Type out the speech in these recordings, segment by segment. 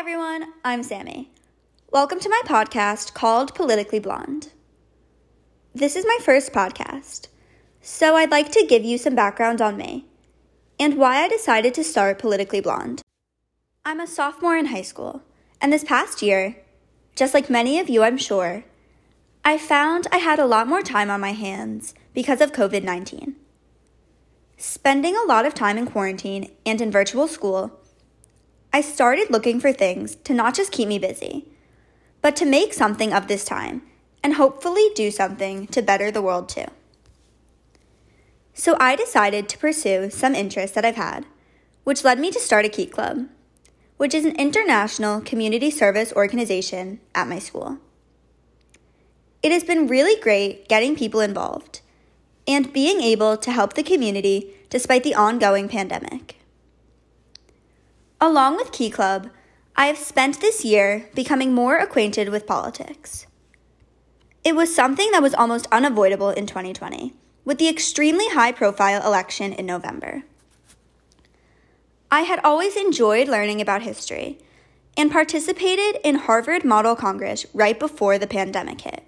everyone, I'm Sammy. Welcome to my podcast called Politically Blonde. This is my first podcast, so I'd like to give you some background on me and why I decided to start Politically Blonde. I'm a sophomore in high school, and this past year, just like many of you, I'm sure, I found I had a lot more time on my hands because of COVID 19. Spending a lot of time in quarantine and in virtual school, I started looking for things to not just keep me busy, but to make something of this time and hopefully do something to better the world too. So I decided to pursue some interests that I've had, which led me to start a Key Club, which is an international community service organization at my school. It has been really great getting people involved and being able to help the community despite the ongoing pandemic. Along with Key Club, I have spent this year becoming more acquainted with politics. It was something that was almost unavoidable in 2020, with the extremely high profile election in November. I had always enjoyed learning about history and participated in Harvard Model Congress right before the pandemic hit.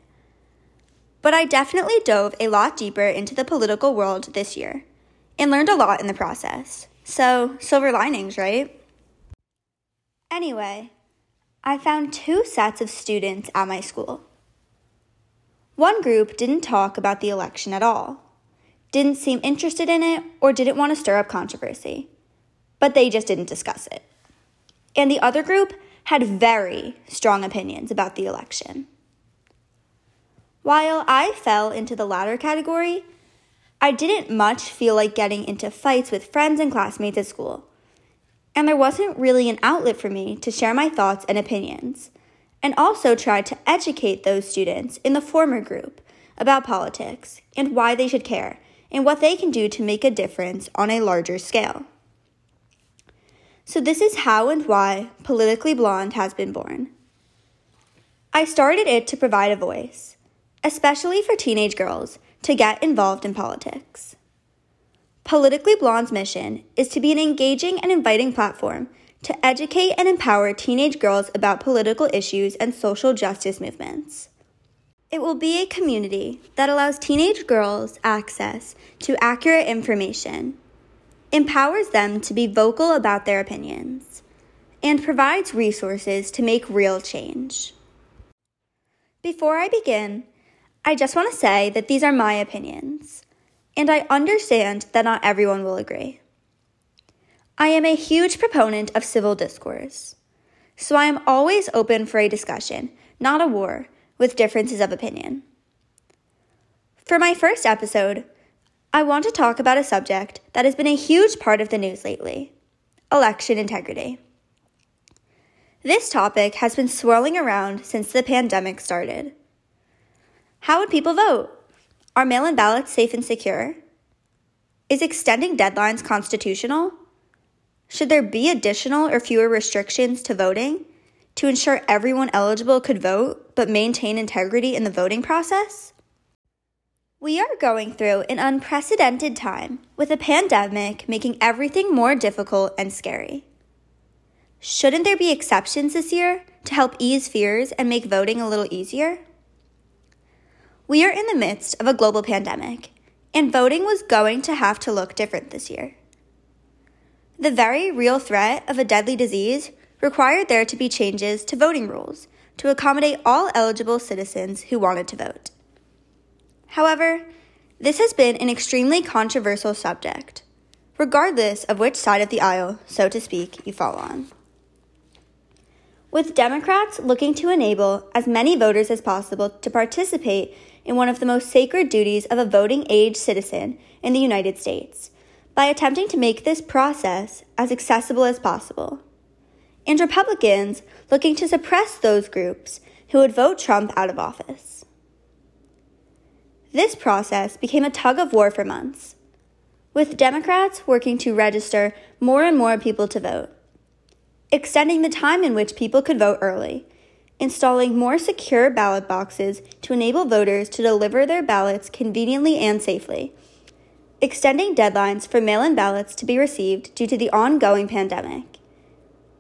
But I definitely dove a lot deeper into the political world this year and learned a lot in the process. So, silver linings, right? Anyway, I found two sets of students at my school. One group didn't talk about the election at all, didn't seem interested in it, or didn't want to stir up controversy, but they just didn't discuss it. And the other group had very strong opinions about the election. While I fell into the latter category, I didn't much feel like getting into fights with friends and classmates at school and there wasn't really an outlet for me to share my thoughts and opinions, and also tried to educate those students in the former group about politics and why they should care and what they can do to make a difference on a larger scale. So, this is how and why Politically Blonde has been born. I started it to provide a voice, especially for teenage girls, to get involved in politics. Politically Blonde's mission is to be an engaging and inviting platform to educate and empower teenage girls about political issues and social justice movements. It will be a community that allows teenage girls access to accurate information, empowers them to be vocal about their opinions, and provides resources to make real change. Before I begin, I just want to say that these are my opinions and I understand that not everyone will agree. I am a huge proponent of civil discourse, so I am always open for a discussion, not a war, with differences of opinion. For my first episode, I want to talk about a subject that has been a huge part of the news lately election integrity. This topic has been swirling around since the pandemic started. How would people vote? Are mail in ballots safe and secure? Is extending deadlines constitutional? Should there be additional or fewer restrictions to voting to ensure everyone eligible could vote but maintain integrity in the voting process? We are going through an unprecedented time with a pandemic making everything more difficult and scary. Shouldn't there be exceptions this year to help ease fears and make voting a little easier? We are in the midst of a global pandemic, and voting was going to have to look different this year. The very real threat of a deadly disease required there to be changes to voting rules to accommodate all eligible citizens who wanted to vote. However, this has been an extremely controversial subject, regardless of which side of the aisle, so to speak, you fall on. With Democrats looking to enable as many voters as possible to participate in one of the most sacred duties of a voting age citizen in the United States by attempting to make this process as accessible as possible. And Republicans looking to suppress those groups who would vote Trump out of office. This process became a tug of war for months, with Democrats working to register more and more people to vote, extending the time in which people could vote early installing more secure ballot boxes to enable voters to deliver their ballots conveniently and safely, extending deadlines for mail in ballots to be received due to the ongoing pandemic,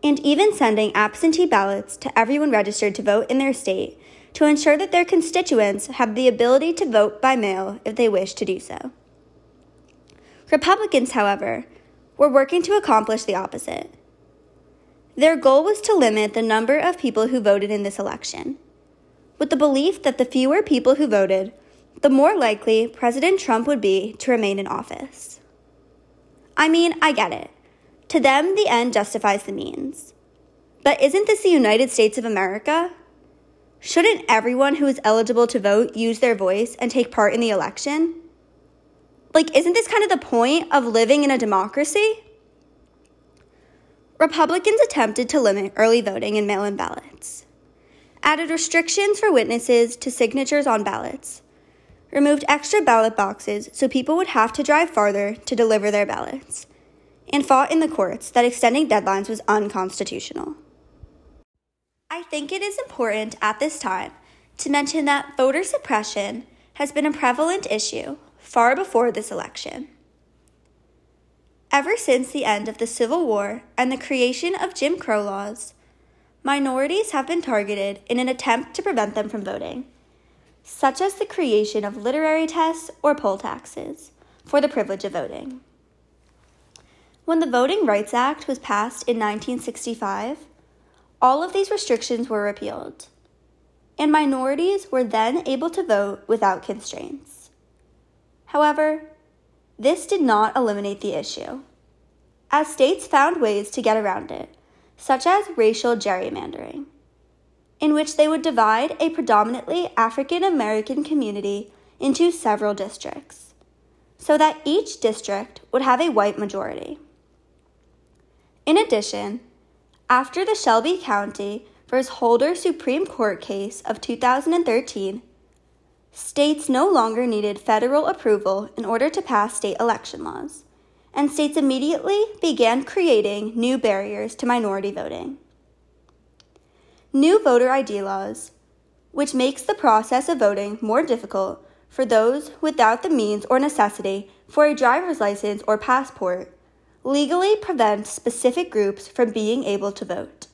and even sending absentee ballots to everyone registered to vote in their state to ensure that their constituents have the ability to vote by mail if they wish to do so. Republicans, however, were working to accomplish the opposite. Their goal was to limit the number of people who voted in this election, with the belief that the fewer people who voted, the more likely President Trump would be to remain in office. I mean, I get it. To them, the end justifies the means. But isn't this the United States of America? Shouldn't everyone who is eligible to vote use their voice and take part in the election? Like, isn't this kind of the point of living in a democracy? Republicans attempted to limit early voting and mail in ballots, added restrictions for witnesses to signatures on ballots, removed extra ballot boxes so people would have to drive farther to deliver their ballots, and fought in the courts that extending deadlines was unconstitutional. I think it is important at this time to mention that voter suppression has been a prevalent issue far before this election. Ever since the end of the Civil War and the creation of Jim Crow laws, minorities have been targeted in an attempt to prevent them from voting, such as the creation of literary tests or poll taxes for the privilege of voting. When the Voting Rights Act was passed in 1965, all of these restrictions were repealed, and minorities were then able to vote without constraints. However, this did not eliminate the issue, as states found ways to get around it, such as racial gerrymandering, in which they would divide a predominantly African American community into several districts, so that each district would have a white majority. In addition, after the Shelby County vs. Holder Supreme Court case of 2013, states no longer needed federal approval in order to pass state election laws, and states immediately began creating new barriers to minority voting. New voter ID laws, which makes the process of voting more difficult for those without the means or necessity for a driver's license or passport, legally prevent specific groups from being able to vote.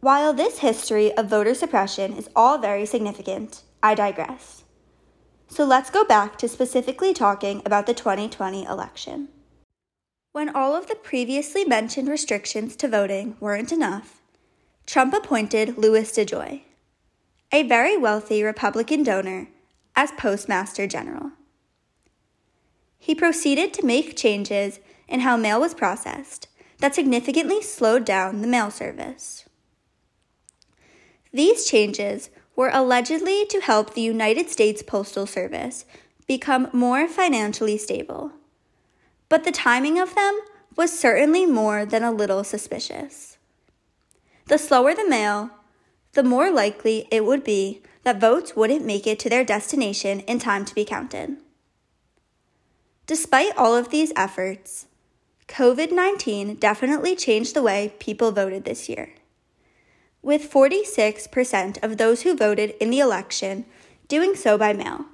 While this history of voter suppression is all very significant, I digress. So let's go back to specifically talking about the 2020 election. When all of the previously mentioned restrictions to voting weren't enough, Trump appointed Louis DeJoy, a very wealthy Republican donor, as Postmaster General. He proceeded to make changes in how mail was processed that significantly slowed down the mail service. These changes were allegedly to help the United States Postal Service become more financially stable. But the timing of them was certainly more than a little suspicious. The slower the mail, the more likely it would be that votes wouldn't make it to their destination in time to be counted. Despite all of these efforts, COVID 19 definitely changed the way people voted this year. With 46% of those who voted in the election doing so by mail,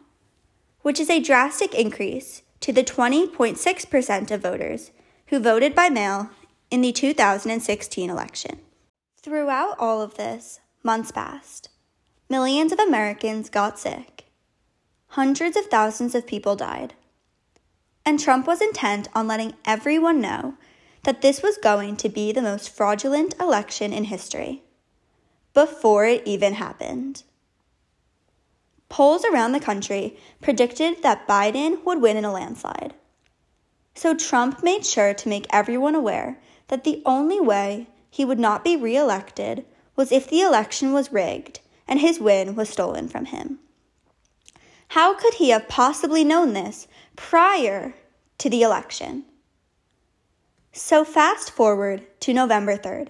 which is a drastic increase to the 20.6% of voters who voted by mail in the 2016 election. Throughout all of this, months passed. Millions of Americans got sick. Hundreds of thousands of people died and Trump was intent on letting everyone know that this was going to be the most fraudulent election in history before it even happened. Polls around the country predicted that Biden would win in a landslide. So Trump made sure to make everyone aware that the only way he would not be reelected was if the election was rigged and his win was stolen from him. How could he have possibly known this prior to the election. So, fast forward to November 3rd.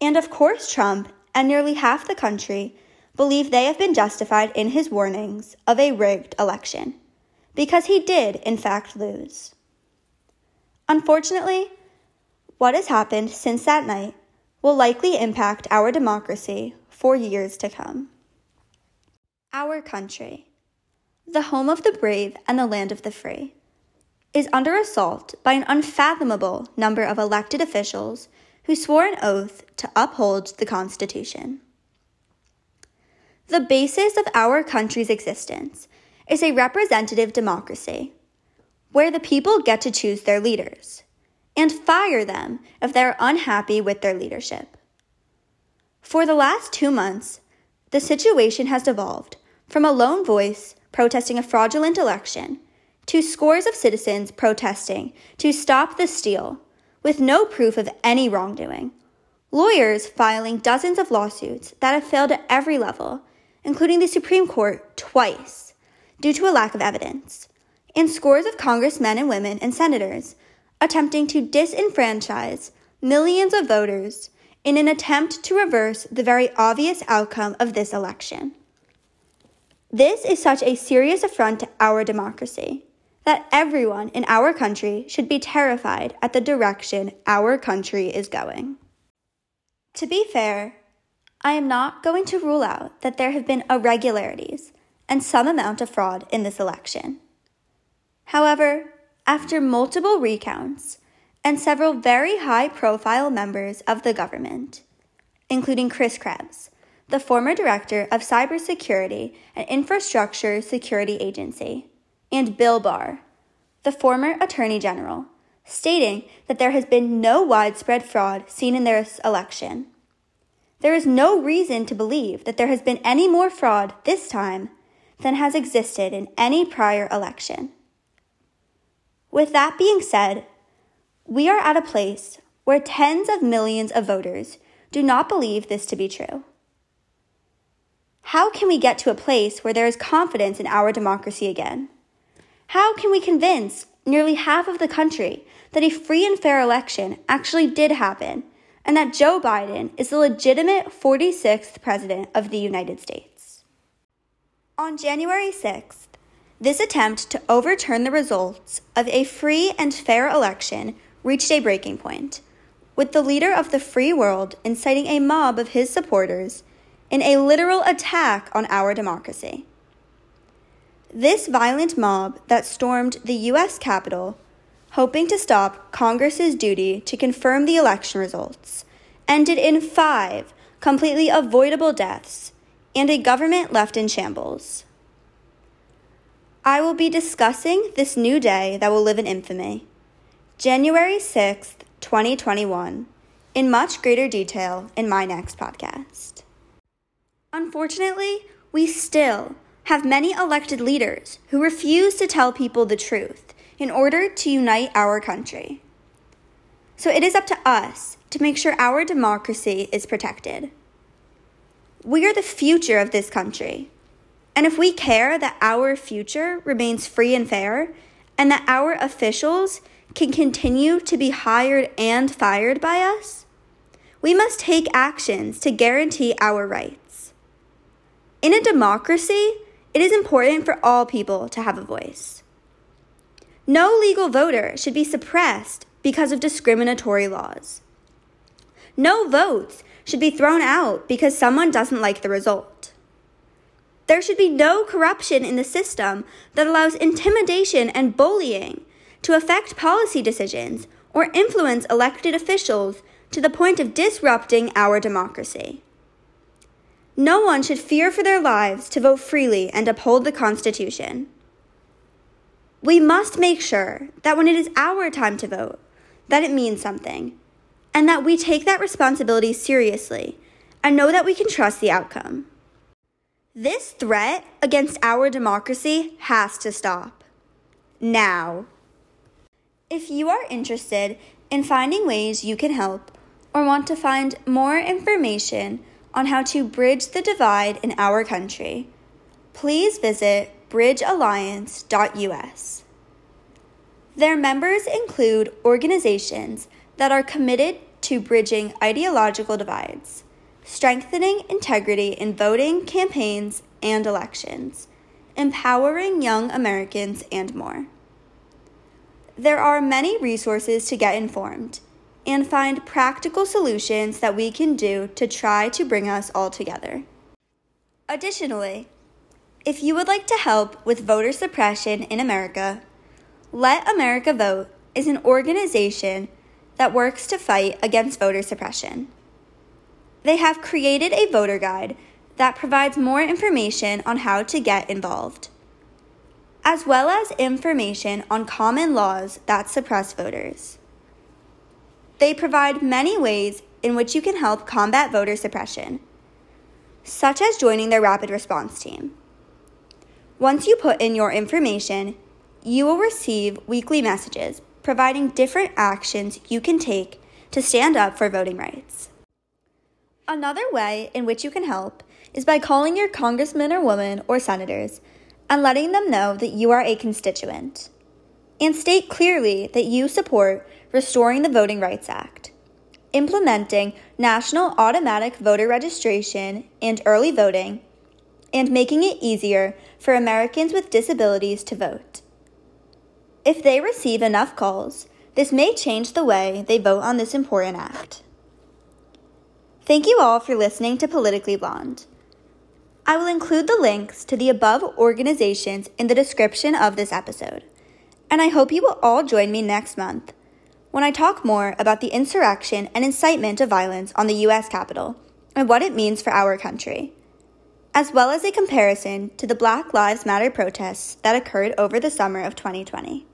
And of course, Trump and nearly half the country believe they have been justified in his warnings of a rigged election, because he did, in fact, lose. Unfortunately, what has happened since that night will likely impact our democracy for years to come. Our country the home of the brave and the land of the free, is under assault by an unfathomable number of elected officials who swore an oath to uphold the Constitution. The basis of our country's existence is a representative democracy, where the people get to choose their leaders and fire them if they're unhappy with their leadership. For the last two months, the situation has devolved from a lone voice protesting a fraudulent election to scores of citizens protesting to stop the steal with no proof of any wrongdoing. Lawyers filing dozens of lawsuits that have failed at every level, including the Supreme Court twice, due to a lack of evidence, and scores of congressmen and women and senators attempting to disenfranchise millions of voters in an attempt to reverse the very obvious outcome of this election. This is such a serious affront to our democracy that everyone in our country should be terrified at the direction our country is going. To be fair, I am not going to rule out that there have been irregularities and some amount of fraud in this election. However, after multiple recounts and several very high profile members of the government, including Chris Krebs, the former director of Cybersecurity and Infrastructure Security Agency, and Bill Barr, the former Attorney General, stating that there has been no widespread fraud seen in this election. There is no reason to believe that there has been any more fraud this time than has existed in any prior election. With that being said, we are at a place where tens of millions of voters do not believe this to be true. How can we get to a place where there is confidence in our democracy again? How can we convince nearly half of the country that a free and fair election actually did happen and that Joe Biden is the legitimate 46th President of the United States? On January 6th, this attempt to overturn the results of a free and fair election reached a breaking point, with the leader of the free world inciting a mob of his supporters in a literal attack on our democracy. This violent mob that stormed the U.S. Capitol, hoping to stop Congress's duty to confirm the election results, ended in five completely avoidable deaths and a government left in shambles. I will be discussing this new day that will live in infamy, January 6th, 2021, in much greater detail in my next podcast. Unfortunately, we still have many elected leaders who refuse to tell people the truth in order to unite our country. So it is up to us to make sure our democracy is protected. We are the future of this country. And if we care that our future remains free and fair, and that our officials can continue to be hired and fired by us, we must take actions to guarantee our rights. In a democracy, it is important for all people to have a voice. No legal voter should be suppressed because of discriminatory laws. No votes should be thrown out because someone doesn't like the result. There should be no corruption in the system that allows intimidation and bullying to affect policy decisions or influence elected officials to the point of disrupting our democracy. No one should fear for their lives to vote freely and uphold the Constitution. We must make sure that when it is our time to vote, that it means something, and that we take that responsibility seriously and know that we can trust the outcome. This threat against our democracy has to stop. Now. If you are interested in finding ways you can help or want to find more information on how to bridge the divide in our country, please visit bridgealliance.us. Their members include organizations that are committed to bridging ideological divides, strengthening integrity in voting, campaigns, and elections, empowering young Americans, and more. There are many resources to get informed and find practical solutions that we can do to try to bring us all together. Additionally, if you would like to help with voter suppression in America, Let America Vote is an organization that works to fight against voter suppression. They have created a voter guide that provides more information on how to get involved, as well as information on common laws that suppress voters. They provide many ways in which you can help combat voter suppression, such as joining their rapid response team. Once you put in your information, you will receive weekly messages providing different actions you can take to stand up for voting rights. Another way in which you can help is by calling your congressman or woman or senators and letting them know that you are a constituent. And state clearly that you support restoring the Voting Rights Act, implementing national automatic voter registration and early voting, and making it easier for Americans with disabilities to vote. If they receive enough calls, this may change the way they vote on this important act. Thank you all for listening to Politically Blonde. I will include the links to the above organizations in the description of this episode, and I hope you will all join me next month when I talk more about the insurrection and incitement of violence on the U.S. Capitol and what it means for our country, as well as a comparison to the Black Lives Matter protests that occurred over the summer of 2020.